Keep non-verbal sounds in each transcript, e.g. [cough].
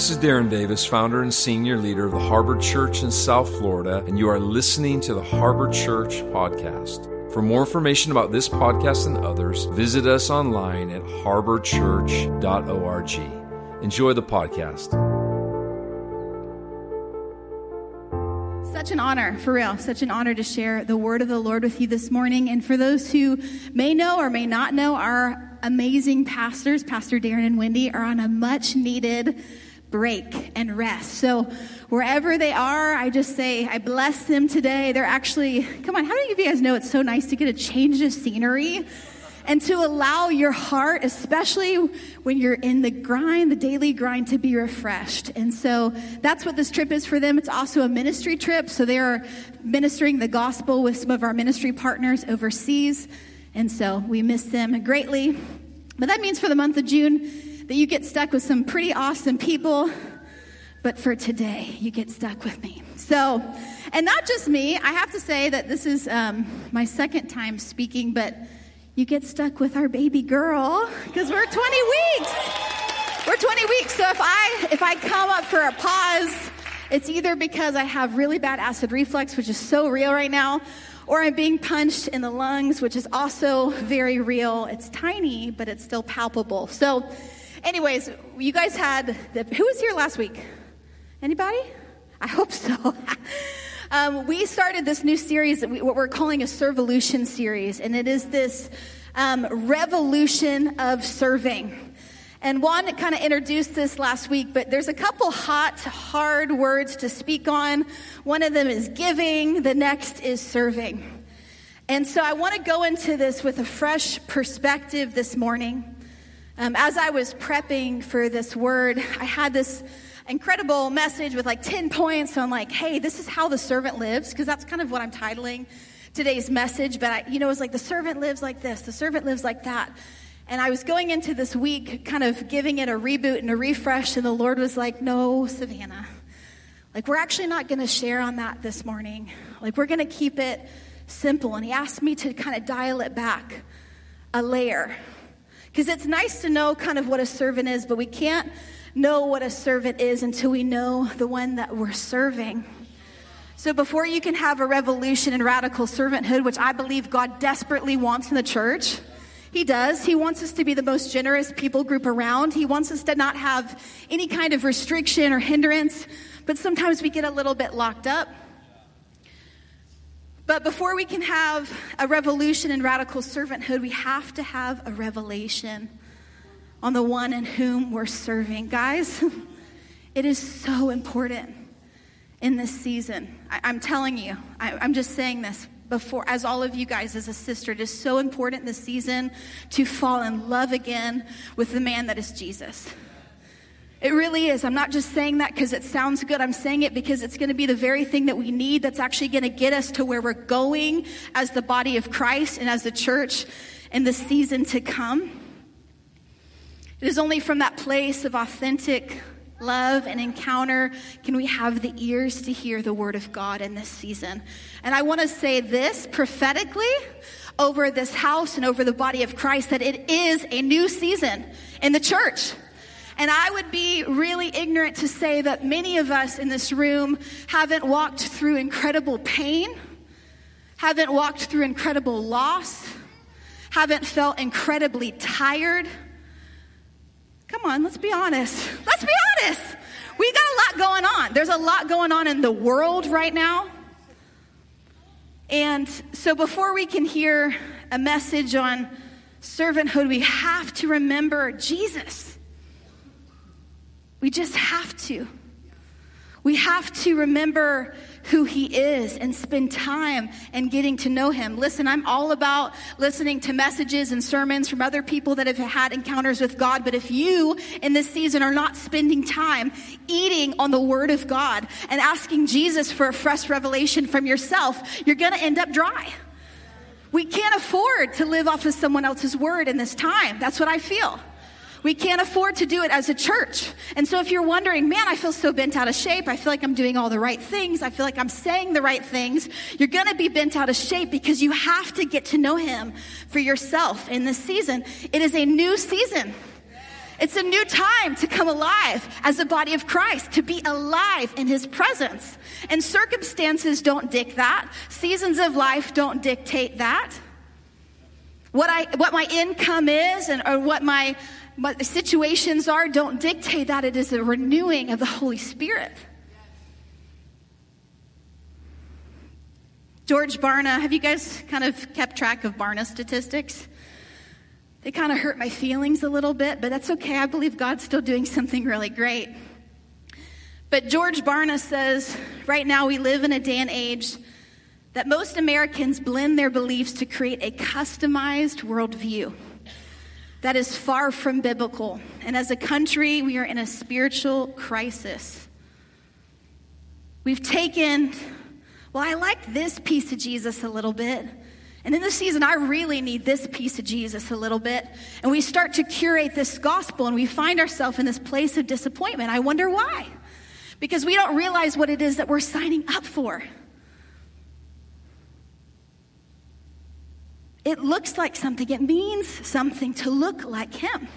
This is Darren Davis, founder and senior leader of the Harbor Church in South Florida, and you are listening to the Harbor Church podcast. For more information about this podcast and others, visit us online at harborchurch.org. Enjoy the podcast. Such an honor, for real, such an honor to share the word of the Lord with you this morning. And for those who may know or may not know, our amazing pastors, Pastor Darren and Wendy, are on a much needed break and rest. So wherever they are, I just say, I bless them today. They're actually, come on, how many of you guys know it's so nice to get a change of scenery? And to allow your heart, especially when you're in the grind, the daily grind, to be refreshed. And so that's what this trip is for them. It's also a ministry trip. So they are ministering the gospel with some of our ministry partners overseas. And so we miss them greatly. But that means for the month of June, that you get stuck with some pretty awesome people, but for today, you get stuck with me. So, and not just me, I have to say that this is um, my second time speaking, but you get stuck with our baby girl because we're 20 weeks. We're 20 weeks. So if I if I come up for a pause, it's either because I have really bad acid reflux, which is so real right now, or I'm being punched in the lungs, which is also very real. It's tiny, but it's still palpable. So Anyways, you guys had the, who was here last week? Anybody? I hope so. [laughs] um, we started this new series, we, what we're calling a Servolution series, and it is this um, revolution of serving. And Juan kind of introduced this last week, but there's a couple hot, hard words to speak on. One of them is giving, the next is serving. And so I want to go into this with a fresh perspective this morning. Um, as I was prepping for this word, I had this incredible message with like 10 points on like, hey, this is how the servant lives, because that's kind of what I'm titling today's message. But I, you know, it was like the servant lives like this, the servant lives like that. And I was going into this week kind of giving it a reboot and a refresh, and the Lord was like, no, Savannah. Like, we're actually not going to share on that this morning. Like, we're going to keep it simple. And He asked me to kind of dial it back a layer. Because it's nice to know kind of what a servant is, but we can't know what a servant is until we know the one that we're serving. So before you can have a revolution in radical servanthood, which I believe God desperately wants in the church, he does. He wants us to be the most generous people group around. He wants us to not have any kind of restriction or hindrance, but sometimes we get a little bit locked up. But before we can have a revolution in radical servanthood, we have to have a revelation on the one in whom we're serving. Guys, [laughs] it is so important in this season. I, am telling you, I, I'm just saying this before, as all of you guys, as a sister, it is so important in this season to fall in love again with the man that is Jesus. It really is. I'm not just saying that because it sounds good. I'm saying it because it's going to be the very thing that we need that's actually going to get us to where we're going as the body of Christ and as the church in the season to come. It is only from that place of authentic love and encounter can we have the ears to hear the word of God in this season. And I want to say this prophetically over this house and over the body of Christ that it is a new season in the church. And I would be really ignorant to say that many of us in this room haven't walked through incredible pain, haven't walked through incredible loss, haven't felt incredibly tired. Come on, let's be honest. Let's be honest. We got a lot going on. There's a lot going on in the world right now. And so before we can hear a message on servanthood, we have to remember Jesus. We just have to. We have to remember who he is and spend time and getting to know him. Listen, I'm all about listening to messages and sermons from other people that have had encounters with God. But if you in this season are not spending time eating on the word of God and asking Jesus for a fresh revelation from yourself, you're going to end up dry. We can't afford to live off of someone else's word in this time. That's what I feel. We can't afford to do it as a church. And so if you're wondering, man, I feel so bent out of shape. I feel like I'm doing all the right things. I feel like I'm saying the right things. You're going to be bent out of shape because you have to get to know him for yourself in this season. It is a new season. It's a new time to come alive as a body of Christ, to be alive in his presence. And circumstances don't dictate that. Seasons of life don't dictate that. What I what my income is and or what my what situations are don't dictate that. It is a renewing of the Holy Spirit. George Barna, have you guys kind of kept track of Barna statistics? They kind of hurt my feelings a little bit, but that's okay. I believe God's still doing something really great. But George Barna says right now we live in a day and age that most Americans blend their beliefs to create a customized worldview that is far from biblical. And as a country, we are in a spiritual crisis. We've taken, well, I like this piece of Jesus a little bit. And in this season, I really need this piece of Jesus a little bit. And we start to curate this gospel and we find ourselves in this place of disappointment. I wonder why. Because we don't realize what it is that we're signing up for. It looks like something, it means something to look like Him.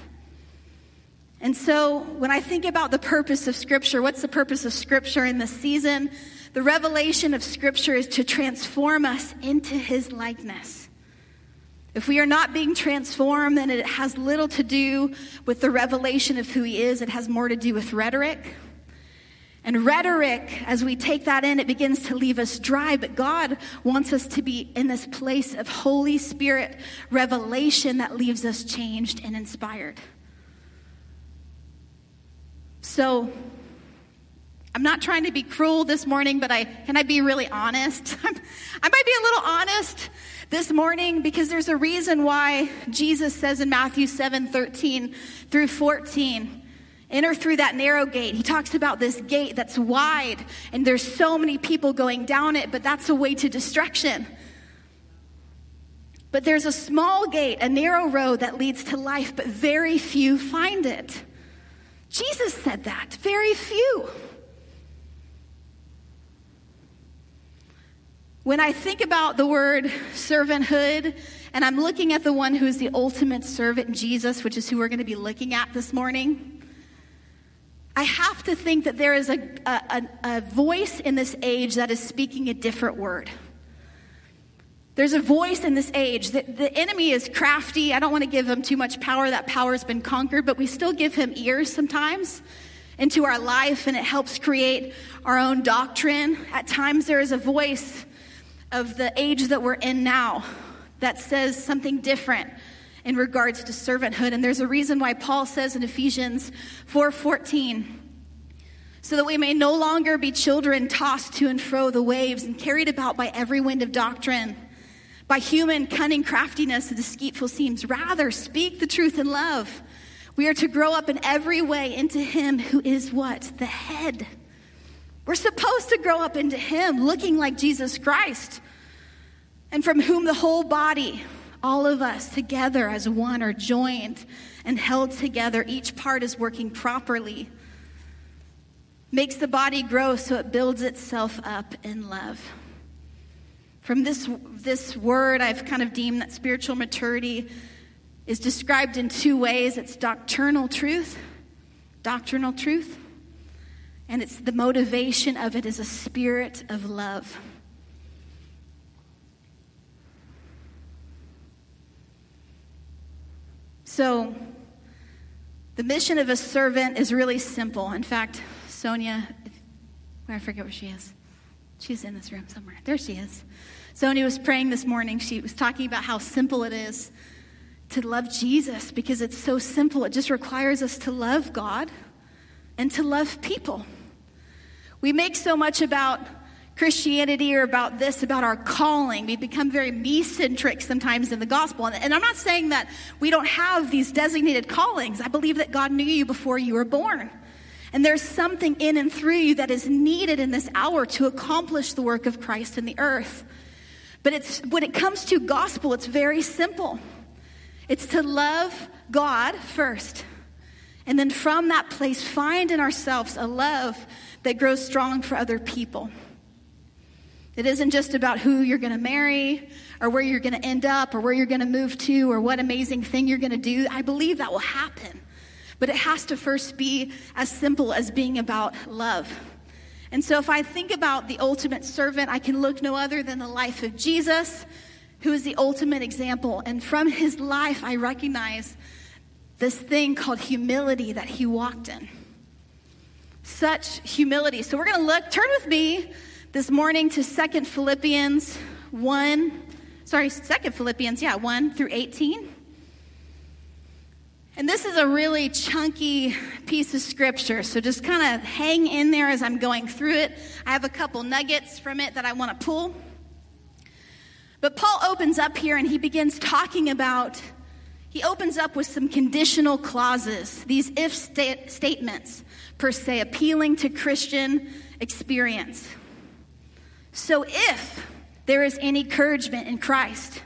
And so when I think about the purpose of Scripture, what's the purpose of Scripture in this season? The revelation of Scripture is to transform us into His likeness. If we are not being transformed, then it has little to do with the revelation of who He is. It has more to do with rhetoric. And rhetoric, as we take that in, it begins to leave us dry. But God wants us to be in this place of Holy Spirit revelation that leaves us changed and inspired. So, I'm not trying to be cruel this morning, but I can I be really honest? I'm, [laughs] I might be a little honest this morning because there's a reason why Jesus says in Matthew 7 13 through 14, enter through that narrow gate. He talks about this gate that's wide and there's so many people going down it, but that's a way to destruction. But there's a small gate, a narrow road that leads to life, but very few find it. Jesus said that, very few. When I think about the word servanthood, and I'm looking at the one who is the ultimate servant, Jesus, which is who we're going to be looking at this morning, I have to think that there is a, a, a, voice in this age that is speaking a different word. There's a voice in this age. The, the enemy is crafty. I don't want to give him too much power. That power has been conquered, but we still give him ears sometimes into our life, and it helps create our own doctrine. At times, there is a voice of the age that we're in now that says something different in regards to servanthood. And there's a reason why Paul says in Ephesians 4:14 so that we may no longer be children tossed to and fro the waves and carried about by every wind of doctrine by human cunning craftiness and deceitful schemes rather speak the truth in love. We are to grow up in every way into him who is what? The head. We're supposed to grow up into Him, looking like Jesus Christ, and from whom the whole body, all of us together as one, are joined and held together. Each part is working properly, makes the body grow so it builds itself up in love. From this, this word, I've kind of deemed that spiritual maturity is described in two ways it's doctrinal truth, doctrinal truth, and it's the motivation of it is a spirit of love. So, the mission of a servant is really simple. In fact, Sonia, I forget where she is. She's in this room somewhere. There she is. Sonia was praying this morning. She was talking about how simple it is to love Jesus because it's so simple. It just requires us to love God and to love people. We make so much about Christianity or about this, about our calling. We become very me centric sometimes in the gospel. And I'm not saying that we don't have these designated callings. I believe that God knew you before you were born. And there's something in and through you that is needed in this hour to accomplish the work of Christ in the earth. But it's, when it comes to gospel, it's very simple. It's to love God first and then from that place, find in ourselves a love that grows strong for other people. It isn't just about who you're going to marry or where you're going to end up or where you're going to move to or what amazing thing you're going to do. I believe that will happen. But it has to first be as simple as being about love. And so if I think about the ultimate servant, I can look no other than the life of Jesus, who is the ultimate example. And from his life, I recognize this thing called humility that he walked in. Such humility. So we're going to look, turn with me this morning to Second Philippians 1, sorry, Second Philippians, yeah, 1 through 18. And this is a really chunky piece of scripture, so just kind of hang in there as I'm going through it. I have a couple nuggets from it that I want to pull. But Paul opens up here and he begins talking about, he opens up with some conditional clauses, these if sta- statements, per se, appealing to Christian experience. So if there is any encouragement in Christ,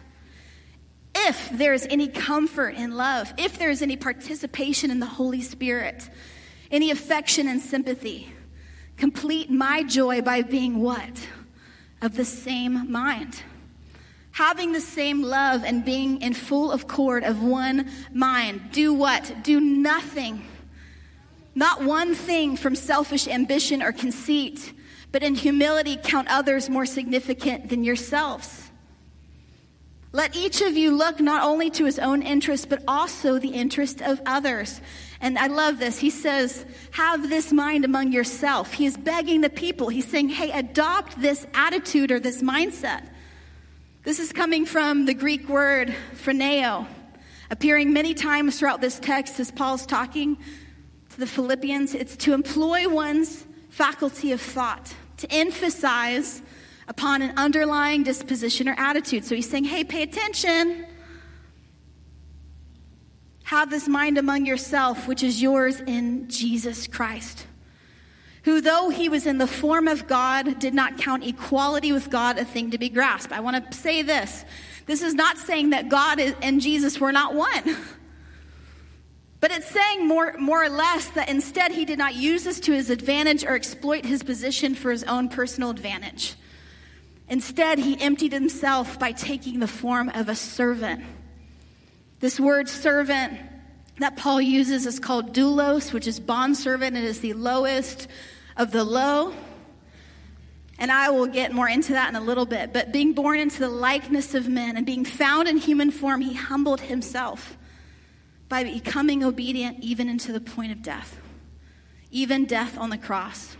if there is any comfort in love, if there is any participation in the Holy Spirit, any affection and sympathy, complete my joy by being what? Of the same mind. Having the same love and being in full accord of one mind. Do what? Do nothing. Not one thing from selfish ambition or conceit, but in humility count others more significant than yourselves. Let each of you look not only to his own interest, but also the interest of others. And I love this. He says, Have this mind among yourself. He is begging the people. He's saying, Hey, adopt this attitude or this mindset. This is coming from the Greek word phroneo, appearing many times throughout this text as Paul's talking to the Philippians. It's to employ one's faculty of thought, to emphasize upon an underlying disposition or attitude. So he's saying, hey, pay attention. Have this mind among yourself, which is yours in Jesus Christ, who, though he was in the form of God, did not count equality with God a thing to be grasped. I want to say this. This is not saying that God and Jesus were not one. But it's saying more, more or less that instead he did not use this to his advantage or exploit his position for his own personal advantage. Instead, he emptied himself by taking the form of a servant. This word servant that Paul uses is called doulos, which is bondservant. It is the lowest of the low. And I will get more into that in a little bit. But being born into the likeness of men and being found in human form, he humbled himself by becoming obedient even into the point of death, even death on the cross.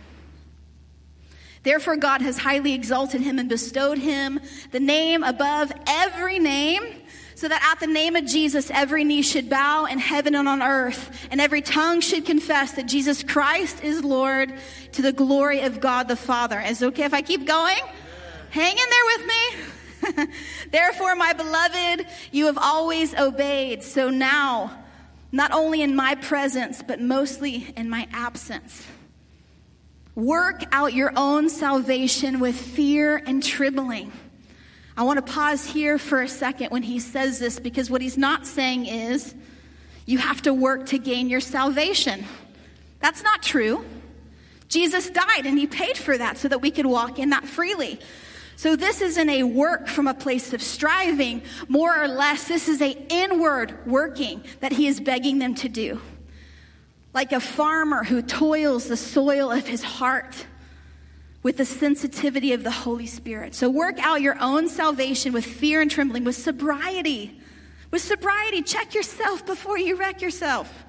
Therefore, God has highly exalted him and bestowed him the name above every name, so that at the name of Jesus, every knee should bow in heaven and on earth, and every tongue should confess that Jesus Christ is Lord to the glory of God the Father. Is it okay if I keep going? Hang in there with me. [laughs] Therefore, my beloved, you have always obeyed. So now, not only in my presence, but mostly in my absence. Work out your own salvation with fear and trembling. I want to pause here for a second when he says this because what he's not saying is you have to work to gain your salvation. That's not true. Jesus died and he paid for that so that we could walk in that freely. So this isn't a work from a place of striving. More or less, this is a inward working that he is begging them to do like a farmer who toils the soil of his heart with the sensitivity of the Holy Spirit. So work out your own salvation with fear and trembling, with sobriety. With sobriety, check yourself before you wreck yourself,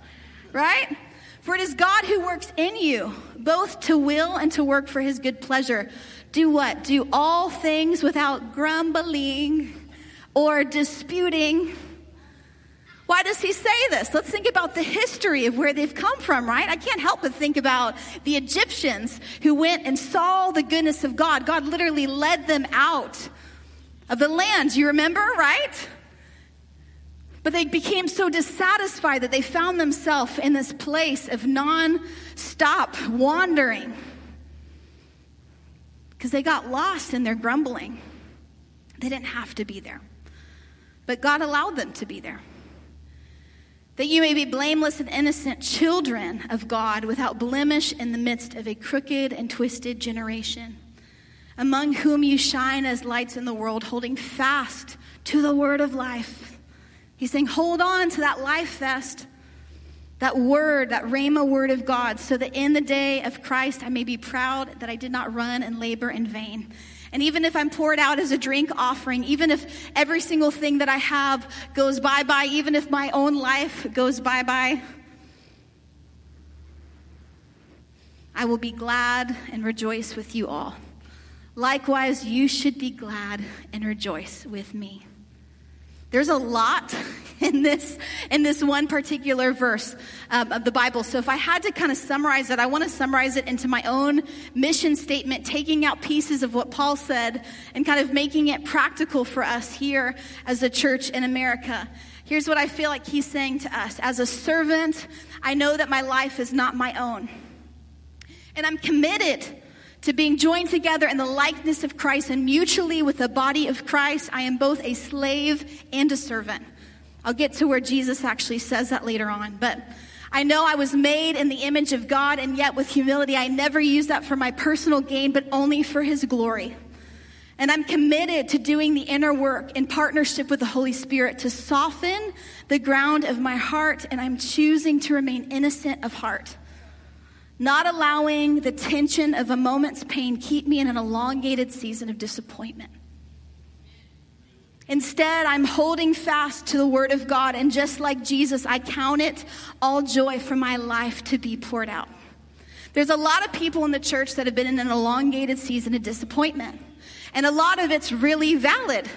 right? For it is God who works in you, both to will and to work for his good pleasure. Do what? Do all things without grumbling or disputing why does he say this? Let's think about the history of where they've come from, right? I can't help but think about the Egyptians who went and saw the goodness of God. God literally led them out of the land. You remember, right? But they became so dissatisfied that they found themselves in this place of non stop wandering because they got lost in their grumbling. They didn't have to be there, but God allowed them to be there that you may be blameless and innocent children of God without blemish in the midst of a crooked and twisted generation, among whom you shine as lights in the world, holding fast to the word of life. He's saying, hold on to that life vest. That word, that Rhema word of God, so that in the day of Christ I may be proud that I did not run and labor in vain. And even if I'm poured out as a drink offering, even if every single thing that I have goes bye bye, even if my own life goes bye bye, I will be glad and rejoice with you all. Likewise, you should be glad and rejoice with me. There's a lot [laughs] in this in this one particular verse um, of the Bible. So if I had to kind of summarize it, I want to summarize it into my own mission statement, taking out pieces of what Paul said and kind of making it practical for us here as a church in America. Here's what I feel like he's saying to us. As a servant, I know that my life is not my own. And I'm committed to being joined together in the likeness of Christ and mutually with the body of Christ, I am both a slave and a servant. I'll get to where Jesus actually says that later on. But I know I was made in the image of God, and yet with humility, I never use that for my personal gain, but only for His glory. And I'm committed to doing the inner work in partnership with the Holy Spirit to soften the ground of my heart, and I'm choosing to remain innocent of heart not allowing the tension of a moment's pain keep me in an elongated season of disappointment. Instead, I'm holding fast to the Word of God, and just like Jesus, I count it all joy for my life to be poured out. There's a lot of people in the church that have been in an elongated season of disappointment, and a lot of it's really valid.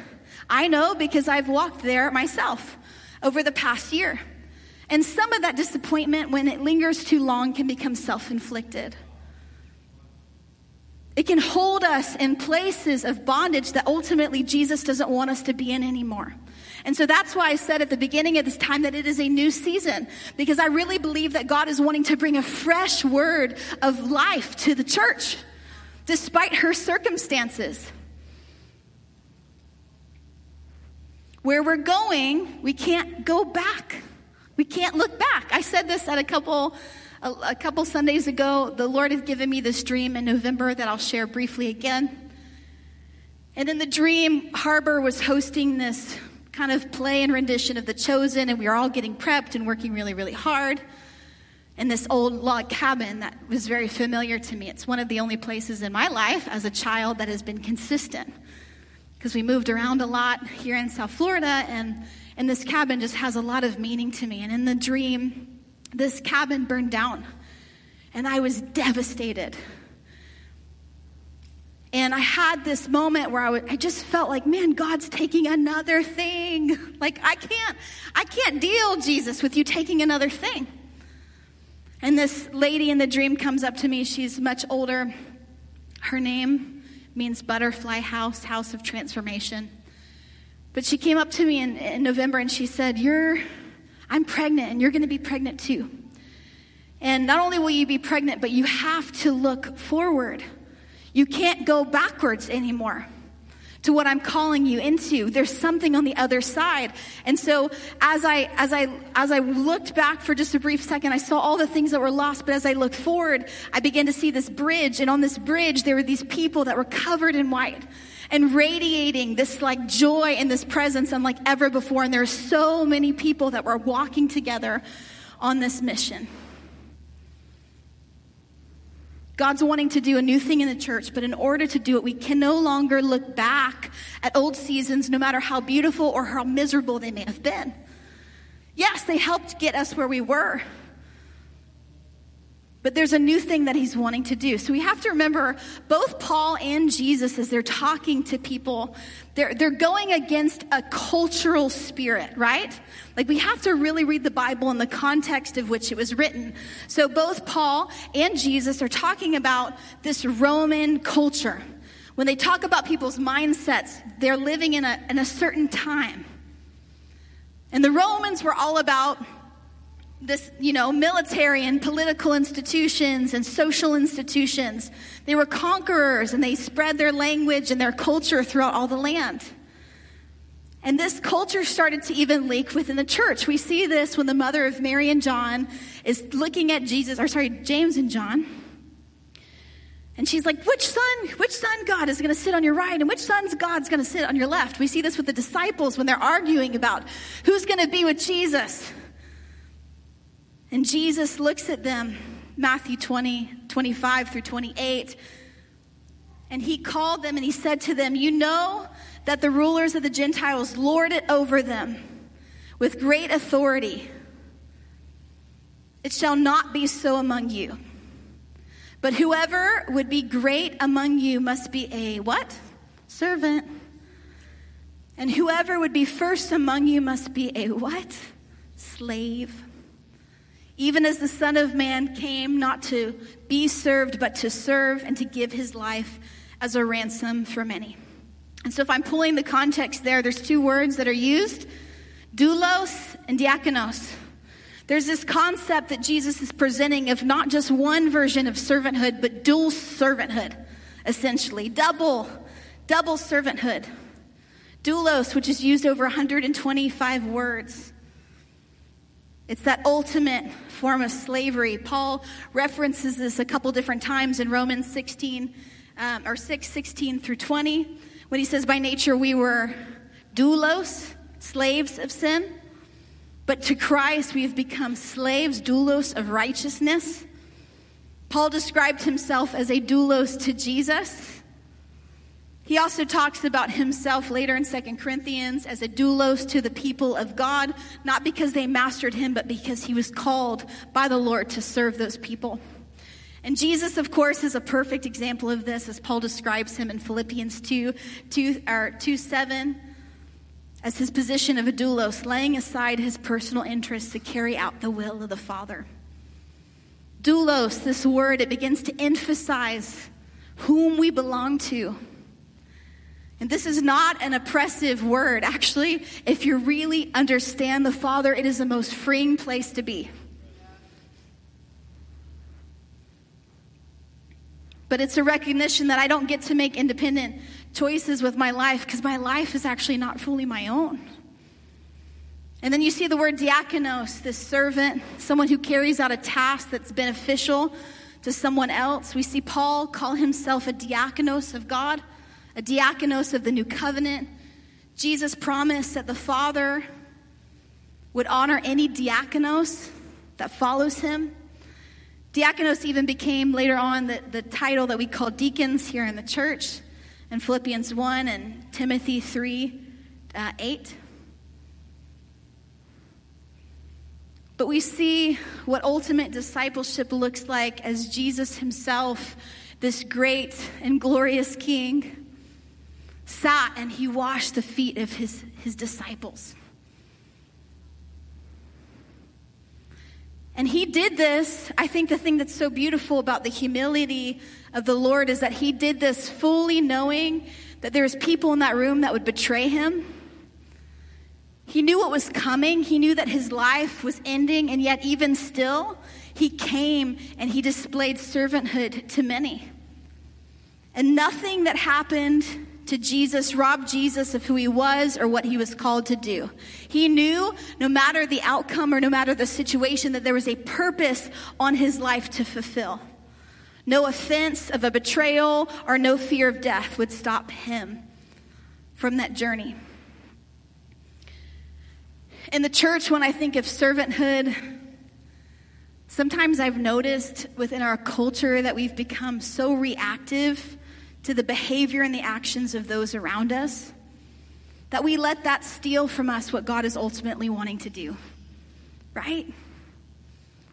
I know because I've walked there myself over the past year. And some of that disappointment, when it lingers too long, can become self inflicted. It can hold us in places of bondage that ultimately Jesus doesn't want us to be in anymore. And so that's why I said at the beginning of this time that it is a new season, because I really believe that God is wanting to bring a fresh word of life to the church, despite her circumstances. Where we're going, we can't go back. We can't look back. I said this at a couple a, a couple Sundays ago. The Lord had given me this dream in November that I'll share briefly again. And in the dream, Harbor was hosting this kind of play and rendition of The Chosen, and we were all getting prepped and working really, really hard in this old log cabin that was very familiar to me. It's one of the only places in my life as a child that has been consistent because we moved around a lot here in South Florida, and and this cabin just has a lot of meaning to me. And in the dream, this cabin burned down, and I was devastated. And I had this moment where I, I just felt like, man, God's taking another thing. [laughs] Like I can't, I can't deal, Jesus, with you taking another thing. And this lady in the dream comes up to me. She's much older. Her name means butterfly house, house of transformation. But she came up to me in, in November and she said, You're, I'm pregnant and you're going to be pregnant too. And not only will you be pregnant, but you have to look forward. You can't go backwards anymore to what I'm calling you into. There's something on the other side. And so as I as I as I looked back for just a brief second, I saw all the things that were lost, but as I looked forward, I began to see this bridge, and on this bridge there were these people that were covered in white and radiating this like joy and this presence unlike ever before. And there are so many people that were walking together on this mission. God's wanting to do a new thing in the church, but in order to do it, we can no longer look back at old seasons, no matter how beautiful or how miserable they may have been. Yes, they helped get us where we were, but there's a new thing that he's wanting to do. So we have to remember both Paul and Jesus, as they're talking to people, they're, they're going against a cultural spirit, right? Like we have to really read the Bible in the context of which it was written. So both Paul and Jesus are talking about this Roman culture. When they talk about people's mindsets, they're living in a, in a certain time. And the Romans were all about this, you know, military and political institutions and social institutions. They were conquerors and they spread their language and their culture throughout all the land. And this culture started to even leak within the church. We see this when the mother of Mary and John is looking at Jesus, or sorry, James and John. And she's like, which son, which son God is going to sit on your right and which son's God's going to sit on your left? We see this with the disciples when they're arguing about who's going to be with Jesus. And Jesus looks at them, Matthew 20, 25 through 28. And he called them and he said to them, You know that the rulers of the Gentiles lord it over them with great authority. It shall not be so among you. But whoever would be great among you must be a what? Servant. And whoever would be first among you must be a what? Slave. Even as the Son of Man came not to be served, but to serve and to give his life as a ransom for many. And so, if I'm pulling the context there, there's two words that are used doulos and diakonos. There's this concept that Jesus is presenting of not just one version of servanthood, but dual servanthood, essentially. Double, double servanthood. Doulos, which is used over 125 words. It's that ultimate form of slavery. Paul references this a couple different times in Romans 16 um, or 6, 16 through 20, when he says, By nature we were doulos, slaves of sin, but to Christ we have become slaves, doulos of righteousness. Paul described himself as a doulos to Jesus. He also talks about himself later in 2 Corinthians as a doulos to the people of God, not because they mastered him, but because he was called by the Lord to serve those people. And Jesus, of course, is a perfect example of this as Paul describes him in Philippians 2, 2, or 2 7 as his position of a doulos, laying aside his personal interests to carry out the will of the Father. Doulos, this word, it begins to emphasize whom we belong to. And this is not an oppressive word. Actually, if you really understand the Father, it is the most freeing place to be. But it's a recognition that I don't get to make independent choices with my life because my life is actually not fully my own. And then you see the word diakonos, this servant, someone who carries out a task that's beneficial to someone else. We see Paul call himself a diakonos of God a diakonos of the new covenant. Jesus promised that the Father would honor any diakonos that follows him. Diakonos even became later on the, the title that we call deacons here in the church in Philippians 1 and Timothy 3 uh, 8. But we see what ultimate discipleship looks like as Jesus himself, this great and glorious King, sat and he washed the feet of his, his disciples. And he did this. I think the thing that's so beautiful about the humility of the Lord is that he did this fully knowing that there was people in that room that would betray him. He knew what was coming. He knew that his life was ending, and yet even still, he came and he displayed servanthood to many. And nothing that happened to Jesus robbed Jesus of who he was or what he was called to do. He knew no matter the outcome or no matter the situation that there was a purpose on his life to fulfill. No offense of a betrayal or no fear of death would stop him from that journey. In the church, when I think of servanthood, sometimes I've noticed within our culture that we've become so reactive to the behavior and the actions of those around us, that we let that steal from us what God is ultimately wanting to do. Right?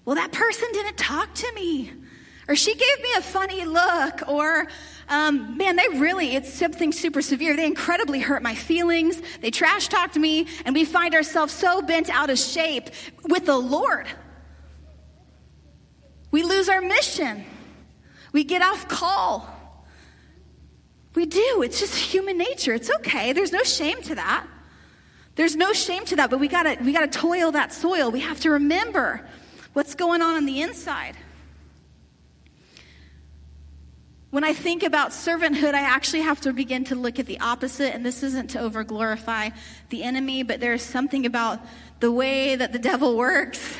Well, that person didn't talk to me. Or she gave me a funny look. Or, um, man, they really, it's something super severe. They incredibly hurt my feelings. They trash talked me. And we find ourselves so bent out of shape with the Lord. We lose our mission. We get off call. We do. It's just human nature. It's okay. There's no shame to that. There's no shame to that, but we gotta we gotta toil that soil. We have to remember what's going on on the inside. When I think about servanthood, I actually have to begin to look at the opposite, and this isn't to over glorify the enemy, but there's something about the way that the devil works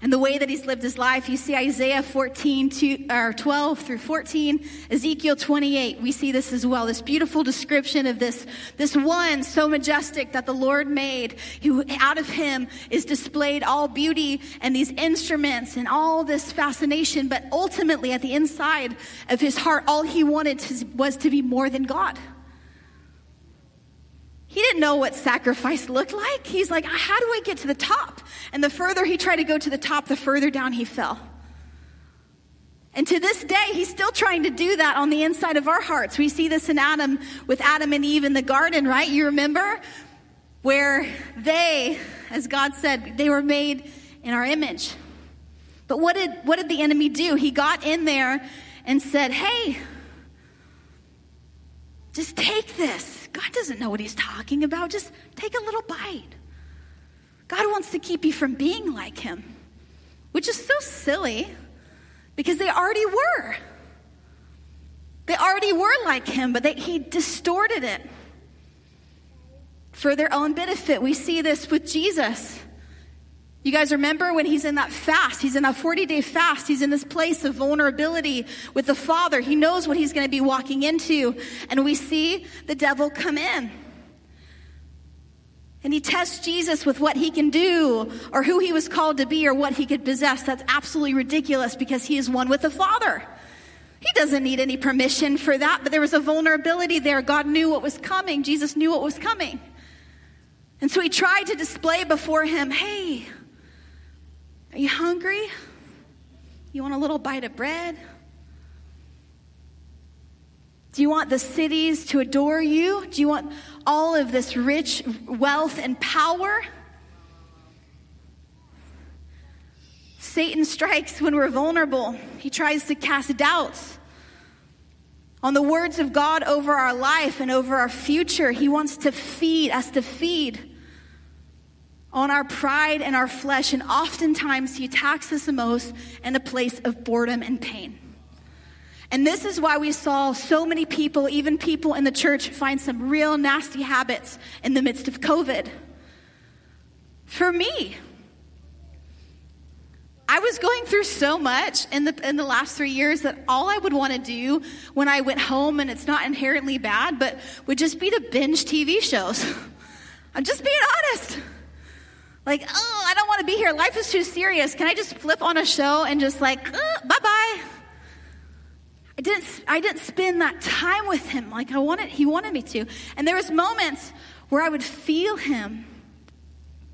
and the way that he's lived his life. You see Isaiah 14 to, or 12 through 14, Ezekiel 28. We see this as well. This beautiful description of this, this one so majestic that the Lord made, who out of him is displayed all beauty and these instruments and all this fascination. But ultimately, at the inside of his heart, all he wanted to, was to be more than God. He didn't know what sacrifice looked like. He's like, ah, how do I get to the top? And the further he tried to go to the top, the further down he fell. And to this day, he's still trying to do that on the inside of our hearts. We see this in Adam, with Adam and Eve in the garden, right? You remember? Where they, as God said, they were made in our image. But what did, what did the enemy do? He got in there and said, hey, just take this. God doesn't know what he's talking about. Just take a little bite. God wants to keep you from being like him, which is so silly because they already were. They already were like him, but they, he distorted it for their own benefit. We see this with Jesus. You guys remember when he's in that fast? He's in that 40 day fast. He's in this place of vulnerability with the Father. He knows what he's going to be walking into. And we see the devil come in. And he tests Jesus with what he can do or who he was called to be or what he could possess. That's absolutely ridiculous because he is one with the Father. He doesn't need any permission for that, but there was a vulnerability there. God knew what was coming. Jesus knew what was coming. And so he tried to display before him, hey, are you hungry? You want a little bite of bread? Do you want the cities to adore you? Do you want all of this rich wealth and power? Satan strikes when we're vulnerable. He tries to cast doubts on the words of God over our life and over our future. He wants to feed us to feed on our pride and our flesh, and oftentimes he attacks us the most in a place of boredom and pain. And this is why we saw so many people, even people in the church, find some real nasty habits in the midst of COVID. For me, I was going through so much in the, in the last three years that all I would want to do when I went home, and it's not inherently bad, but would just be to binge TV shows. [laughs] I'm just being honest. Like, oh, I don't want to be here. Life is too serious. Can I just flip on a show and just like, uh, bye bye? I didn't, I didn't spend that time with him like I wanted, he wanted me to. And there was moments where I would feel him.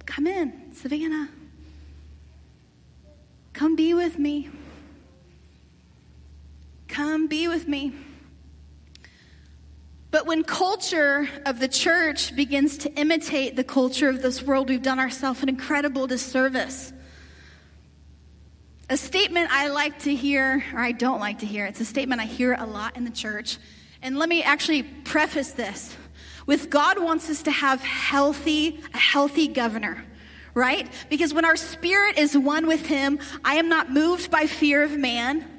Come in, Savannah. Come be with me. Come be with me. But when culture of the church begins to imitate the culture of this world, we've done ourselves an incredible disservice. A statement I like to hear, or I don't like to hear, it's a statement I hear a lot in the church. And let me actually preface this with God wants us to have healthy, a healthy governor right? Because when our spirit is one with Him, I am not moved by fear of man.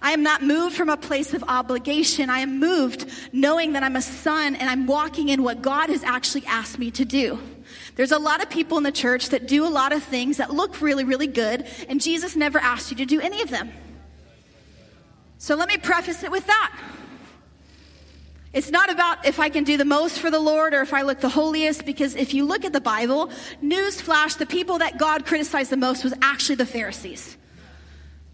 I am not moved from a place of obligation. I am moved knowing that I'm a son and I'm walking in what God has actually asked me to do. There's a lot of people in the church that do a lot of things that look really, really good, and Jesus never asked you to do any of them. So let me preface it with that. It's not about if I can do the most for the Lord or if I look the holiest, because if you look at the Bible, newsflash, the people that God criticized the most was actually the Pharisees.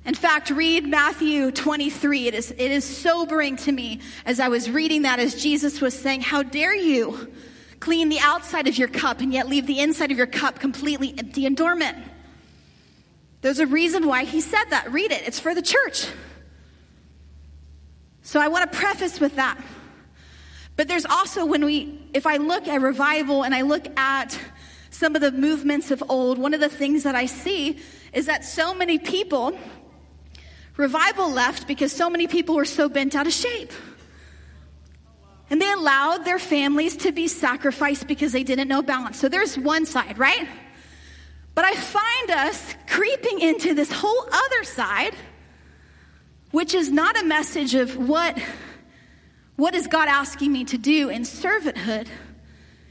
In fact, read Matthew 23. It is, it is sobering to me as I was reading that as Jesus was saying, How dare you clean the outside of your cup and yet leave the inside of your cup completely empty and dormant? There's a reason why he said that. Read it, it's for the church. So I want to preface with that. But there's also when we, if I look at revival and I look at some of the movements of old, one of the things that I see is that so many people Revival left because so many people were so bent out of shape. And they allowed their families to be sacrificed because they didn't know balance. So there's one side, right? But I find us creeping into this whole other side, which is not a message of what, what is God asking me to do in servanthood.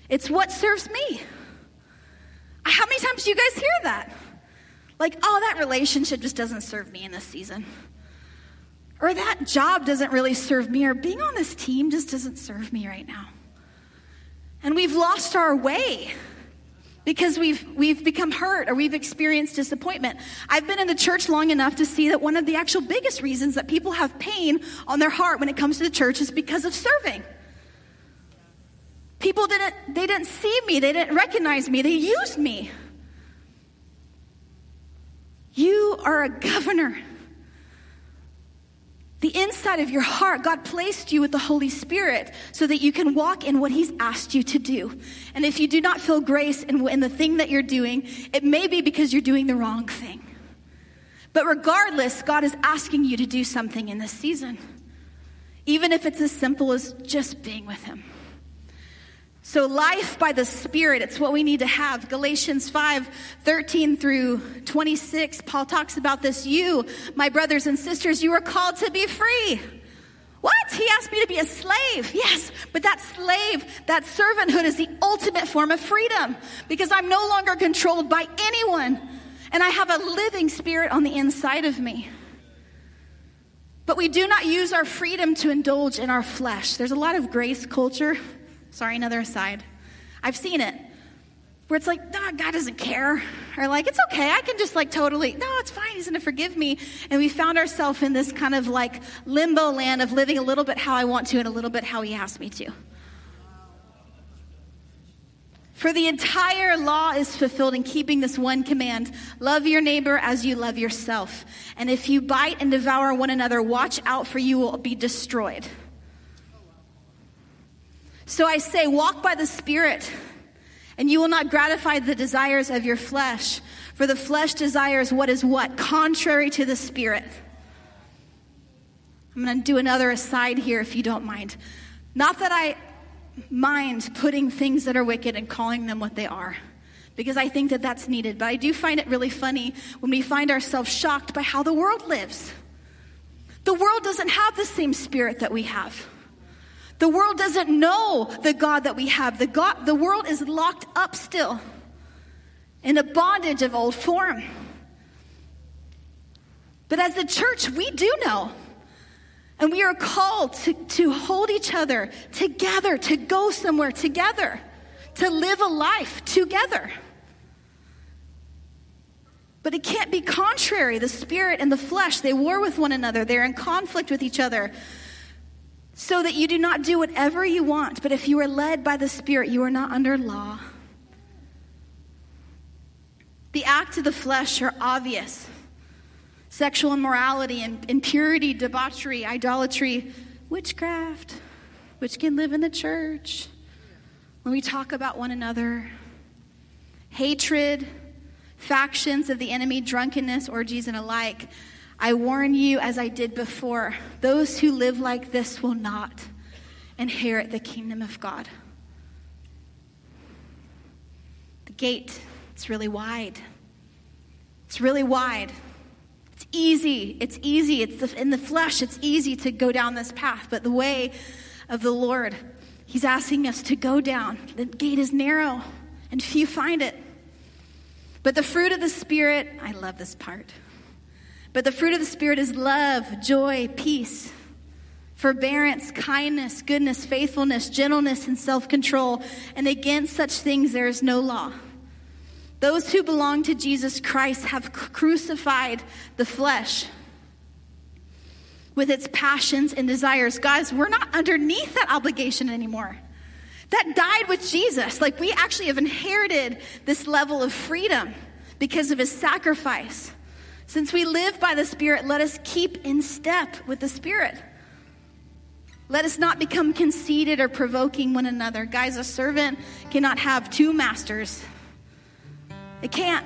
It's what serves me. How many times do you guys hear that? Like, oh, that relationship just doesn't serve me in this season. Or that job doesn't really serve me, or being on this team just doesn't serve me right now. And we've lost our way because we've, we've become hurt or we've experienced disappointment. I've been in the church long enough to see that one of the actual biggest reasons that people have pain on their heart when it comes to the church is because of serving. People didn't, they didn't see me, they didn't recognize me, they used me. You are a governor. The inside of your heart, God placed you with the Holy Spirit so that you can walk in what He's asked you to do. And if you do not feel grace in, in the thing that you're doing, it may be because you're doing the wrong thing. But regardless, God is asking you to do something in this season, even if it's as simple as just being with Him. So, life by the Spirit, it's what we need to have. Galatians 5 13 through 26, Paul talks about this. You, my brothers and sisters, you are called to be free. What? He asked me to be a slave. Yes, but that slave, that servanthood is the ultimate form of freedom because I'm no longer controlled by anyone and I have a living spirit on the inside of me. But we do not use our freedom to indulge in our flesh. There's a lot of grace culture Sorry, another aside. I've seen it where it's like, oh, God doesn't care. Or like, it's okay. I can just like totally, no, it's fine. He's to forgive me. And we found ourselves in this kind of like limbo land of living a little bit how I want to and a little bit how He asked me to. For the entire law is fulfilled in keeping this one command love your neighbor as you love yourself. And if you bite and devour one another, watch out, for you will be destroyed. So I say, walk by the Spirit, and you will not gratify the desires of your flesh. For the flesh desires what is what? Contrary to the Spirit. I'm going to do another aside here if you don't mind. Not that I mind putting things that are wicked and calling them what they are, because I think that that's needed. But I do find it really funny when we find ourselves shocked by how the world lives. The world doesn't have the same spirit that we have. The world doesn't know the God that we have. The, God, the world is locked up still in a bondage of old form. But as the church, we do know. And we are called to, to hold each other together, to go somewhere together, to live a life together. But it can't be contrary. The spirit and the flesh, they war with one another, they're in conflict with each other so that you do not do whatever you want. But if you are led by the Spirit, you are not under law. The acts of the flesh are obvious sexual immorality and impurity, debauchery, idolatry, witchcraft, which can live in the church. When we talk about one another, hatred, factions of the enemy, drunkenness, orgies, and alike. I warn you, as I did before, those who live like this will not inherit the kingdom of God. The gate, it's really wide. It's really wide. It's easy. It's easy. It's in the flesh, it's easy to go down this path. But the way of the Lord, He's asking us to go down. The gate is narrow, and few find it. But the fruit of the Spirit, I love this part. But the fruit of the Spirit is love, joy, peace, forbearance, kindness, goodness, faithfulness, gentleness, and self control. And against such things there is no law. Those who belong to Jesus Christ have crucified the flesh with its passions and desires. Guys, we're not underneath that obligation anymore. That died with Jesus. Like we actually have inherited this level of freedom because of his sacrifice. Since we live by the Spirit, let us keep in step with the Spirit. Let us not become conceited or provoking one another. Guys, a servant cannot have two masters. It can't.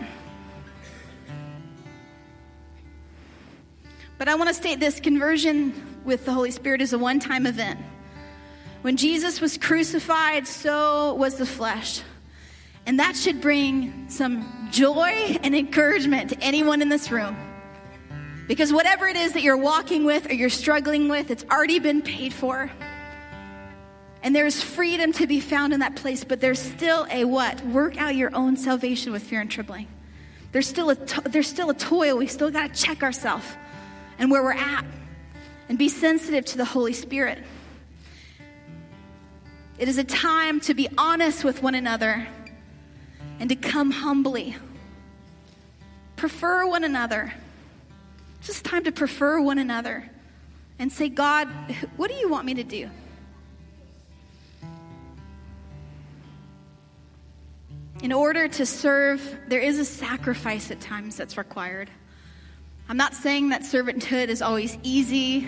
But I want to state this conversion with the Holy Spirit is a one time event. When Jesus was crucified, so was the flesh. And that should bring some joy and encouragement to anyone in this room. Because whatever it is that you're walking with or you're struggling with, it's already been paid for. And there's freedom to be found in that place, but there's still a what? Work out your own salvation with fear and trembling. There's still a, to- there's still a toil. We still got to check ourselves and where we're at and be sensitive to the Holy Spirit. It is a time to be honest with one another and to come humbly. Prefer one another. Just time to prefer one another and say, God, what do you want me to do? In order to serve, there is a sacrifice at times that's required. I'm not saying that servanthood is always easy,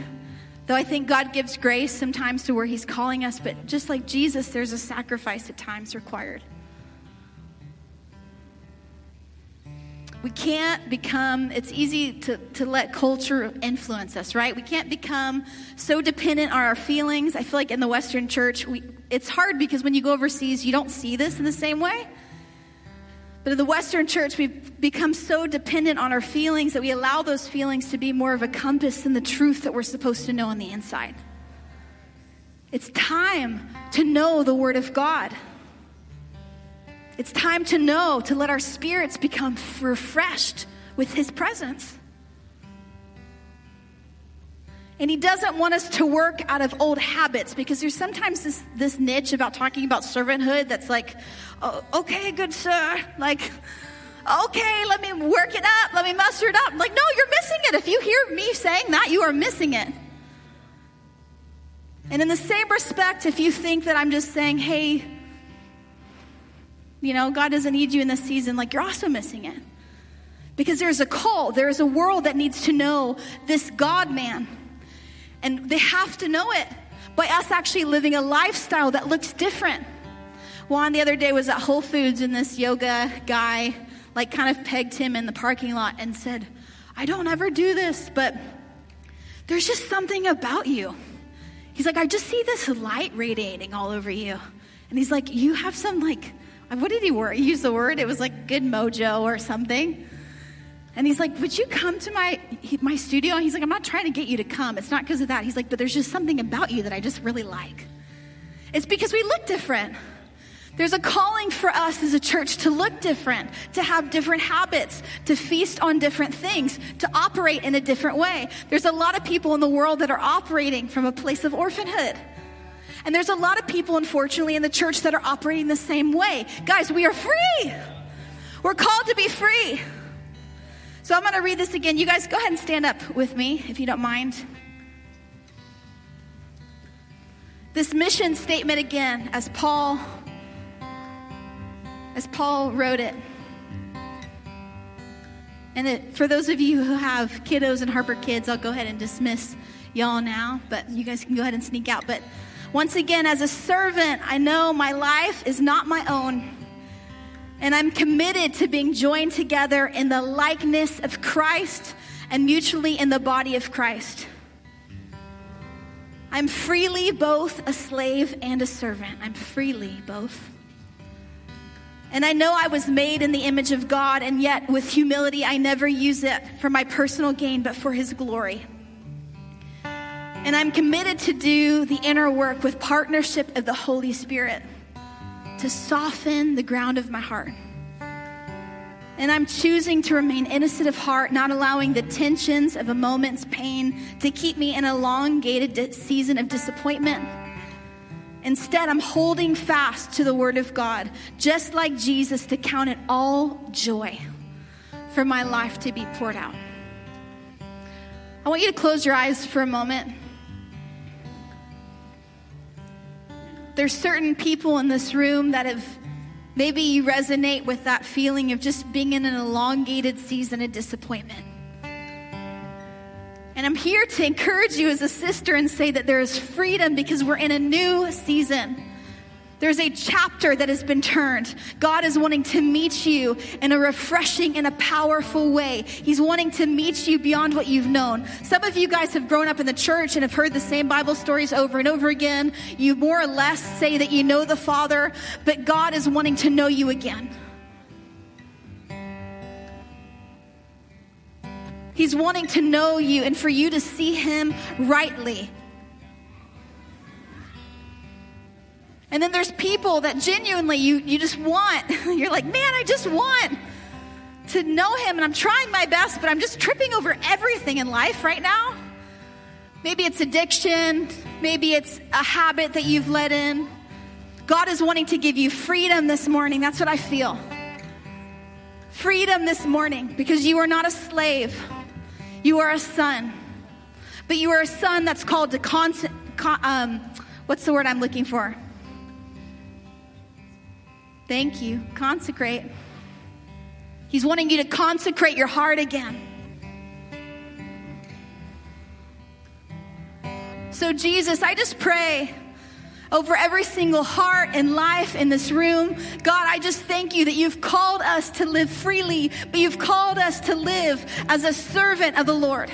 though I think God gives grace sometimes to where He's calling us, but just like Jesus, there's a sacrifice at times required. We can't become, it's easy to, to let culture influence us, right? We can't become so dependent on our feelings. I feel like in the Western church, we, it's hard because when you go overseas, you don't see this in the same way. But in the Western church, we've become so dependent on our feelings that we allow those feelings to be more of a compass than the truth that we're supposed to know on the inside. It's time to know the Word of God. It's time to know, to let our spirits become refreshed with His presence. And he doesn't want us to work out of old habits because there's sometimes this, this niche about talking about servanthood that's like, oh, okay, good sir. Like, okay, let me work it up. Let me muster it up. Like, no, you're missing it. If you hear me saying that, you are missing it. And in the same respect, if you think that I'm just saying, hey, you know, God doesn't need you in this season, like, you're also missing it. Because there's a call, there is a world that needs to know this God man and they have to know it by us actually living a lifestyle that looks different. Juan the other day was at Whole Foods and this yoga guy like kind of pegged him in the parking lot and said, I don't ever do this, but there's just something about you. He's like, I just see this light radiating all over you. And he's like, You have some like, what did he word? He used the word, it was like good mojo or something. And he's like, Would you come to my, my studio? And he's like, I'm not trying to get you to come. It's not because of that. He's like, But there's just something about you that I just really like. It's because we look different. There's a calling for us as a church to look different, to have different habits, to feast on different things, to operate in a different way. There's a lot of people in the world that are operating from a place of orphanhood. And there's a lot of people, unfortunately, in the church that are operating the same way. Guys, we are free. We're called to be free. So I'm going to read this again. You guys go ahead and stand up with me if you don't mind. This mission statement again as Paul as Paul wrote it. And it, for those of you who have kiddos and Harbor kids, I'll go ahead and dismiss y'all now, but you guys can go ahead and sneak out. But once again, as a servant, I know my life is not my own. And I'm committed to being joined together in the likeness of Christ and mutually in the body of Christ. I'm freely both a slave and a servant. I'm freely both. And I know I was made in the image of God, and yet with humility, I never use it for my personal gain, but for His glory. And I'm committed to do the inner work with partnership of the Holy Spirit to soften the ground of my heart. And I'm choosing to remain innocent of heart, not allowing the tensions of a moment's pain to keep me in a elongated season of disappointment. Instead, I'm holding fast to the Word of God, just like Jesus, to count it all joy for my life to be poured out. I want you to close your eyes for a moment. There's certain people in this room that have maybe you resonate with that feeling of just being in an elongated season of disappointment. And I'm here to encourage you as a sister and say that there is freedom because we're in a new season. There's a chapter that has been turned. God is wanting to meet you in a refreshing and a powerful way. He's wanting to meet you beyond what you've known. Some of you guys have grown up in the church and have heard the same Bible stories over and over again. You more or less say that you know the Father, but God is wanting to know you again. He's wanting to know you and for you to see Him rightly. And then there's people that genuinely you, you just want. [laughs] You're like, man, I just want to know Him, and I'm trying my best, but I'm just tripping over everything in life right now. Maybe it's addiction, maybe it's a habit that you've let in. God is wanting to give you freedom this morning. That's what I feel. Freedom this morning because you are not a slave, you are a son. But you are a son that's called to constant, um, what's the word I'm looking for? Thank you. Consecrate. He's wanting you to consecrate your heart again. So, Jesus, I just pray over every single heart and life in this room. God, I just thank you that you've called us to live freely, but you've called us to live as a servant of the Lord.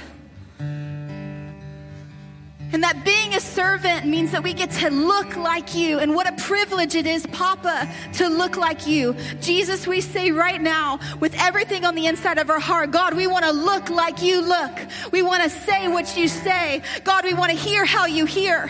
And that being a servant means that we get to look like you. And what a privilege it is, Papa, to look like you. Jesus, we say right now, with everything on the inside of our heart, God, we want to look like you look. We want to say what you say. God, we want to hear how you hear.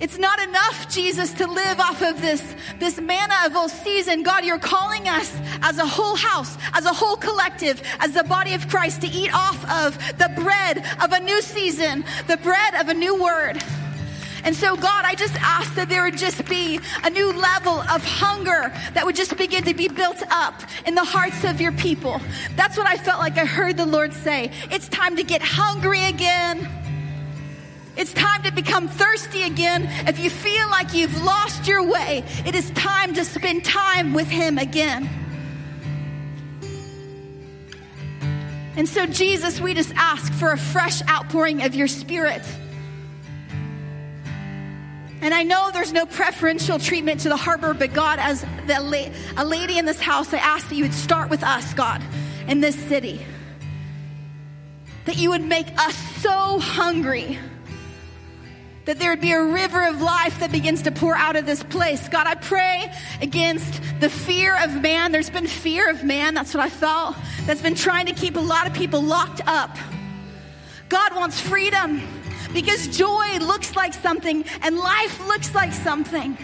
It's not enough, Jesus, to live off of this, this manna of all season. God, you're calling us as a whole house, as a whole collective, as the body of Christ to eat off of the bread of a new season, the bread of a new word. And so, God, I just ask that there would just be a new level of hunger that would just begin to be built up in the hearts of your people. That's what I felt like I heard the Lord say. It's time to get hungry again. It's time to become thirsty again. If you feel like you've lost your way, it is time to spend time with Him again. And so, Jesus, we just ask for a fresh outpouring of your Spirit. And I know there's no preferential treatment to the harbor, but God, as the, a lady in this house, I ask that you would start with us, God, in this city. That you would make us so hungry that there would be a river of life that begins to pour out of this place. God, I pray against the fear of man. There's been fear of man, that's what I felt, that's been trying to keep a lot of people locked up. God wants freedom because joy looks like something and life looks like something.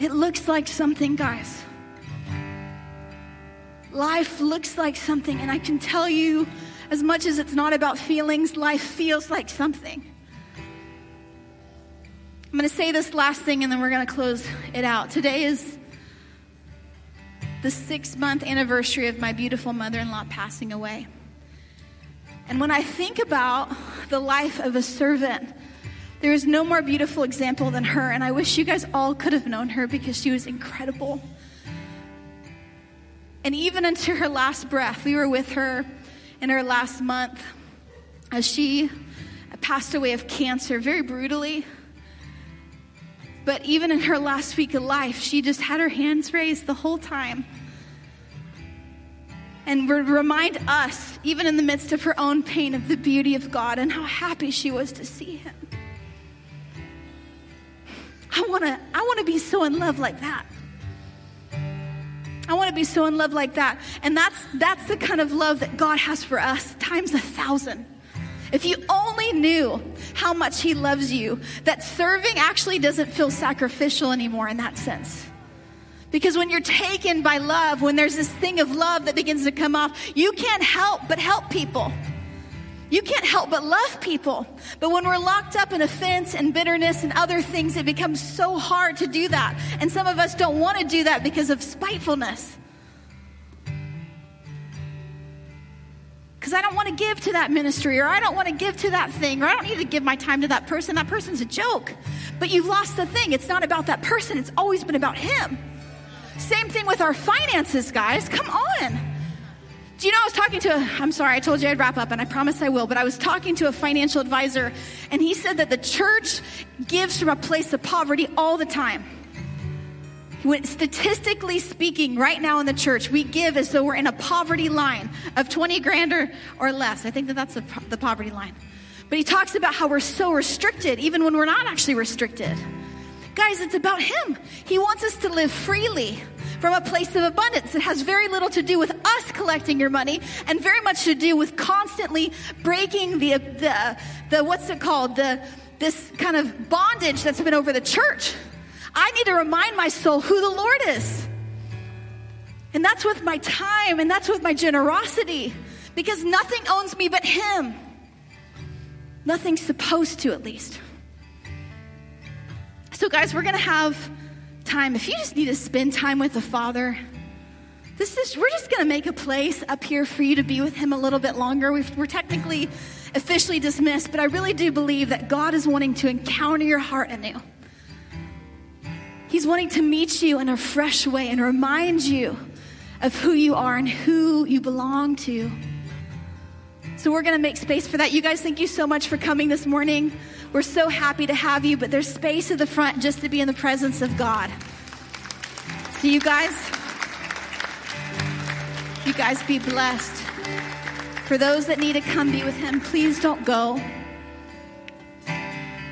It looks like something, guys life looks like something. And I can tell you, as much as it's not about feelings, life feels like something. I'm going to say this last thing and then we're going to close it out. Today is the six month anniversary of my beautiful mother in law passing away. And when I think about the life of a servant, there is no more beautiful example than her. And I wish you guys all could have known her because she was incredible. And even [laughs] into her last breath, we were with her in her last month as she passed away of cancer very brutally. But even in her last week of life, she just had her hands raised the whole time. And would remind us, even in the midst of her own pain, of the beauty of God and how happy she was to see Him. I wanna, I wanna be so in love like that. I want to be so in love like that. And that's that's the kind of love that God has for us times a thousand. If you only knew how much he loves you, that serving actually doesn't feel sacrificial anymore in that sense. Because when you're taken by love, when there's this thing of love that begins to come off, you can't help but help people. You can't help but love people. But when we're locked up in offense and bitterness and other things, it becomes so hard to do that. And some of us don't want to do that because of spitefulness. Because I don't want to give to that ministry, or I don't want to give to that thing, or I don't need to give my time to that person. That person's a joke. But you've lost the thing. It's not about that person, it's always been about him. Same thing with our finances, guys. Come on. Do you know I was talking to, i I'm sorry, I told you I'd wrap up and I promise I will, but I was talking to a financial advisor and he said that the church gives from a place of poverty all the time. When, statistically speaking, right now in the church, we give as though we're in a poverty line of 20 grand or, or less. I think that that's the, the poverty line. But he talks about how we're so restricted, even when we're not actually restricted. Guys, it's about him. He wants us to live freely from a place of abundance. It has very little to do with us collecting your money and very much to do with constantly breaking the, the, the what's it called? The, this kind of bondage that's been over the church. I need to remind my soul who the Lord is. And that's with my time and that's with my generosity because nothing owns me but Him. Nothing's supposed to, at least. So, guys, we're going to have time. If you just need to spend time with the Father, this is we're just going to make a place up here for you to be with him a little bit longer. we are technically officially dismissed, but I really do believe that God is wanting to encounter your heart anew. He's wanting to meet you in a fresh way and remind you of who you are and who you belong to. So we're going to make space for that. You guys, thank you so much for coming this morning. We're so happy to have you, but there's space at the front just to be in the presence of God. So you guys, you guys be blessed. For those that need to come be with him, please don't go.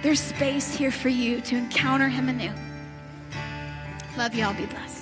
There's space here for you to encounter him anew. Love you all. Be blessed.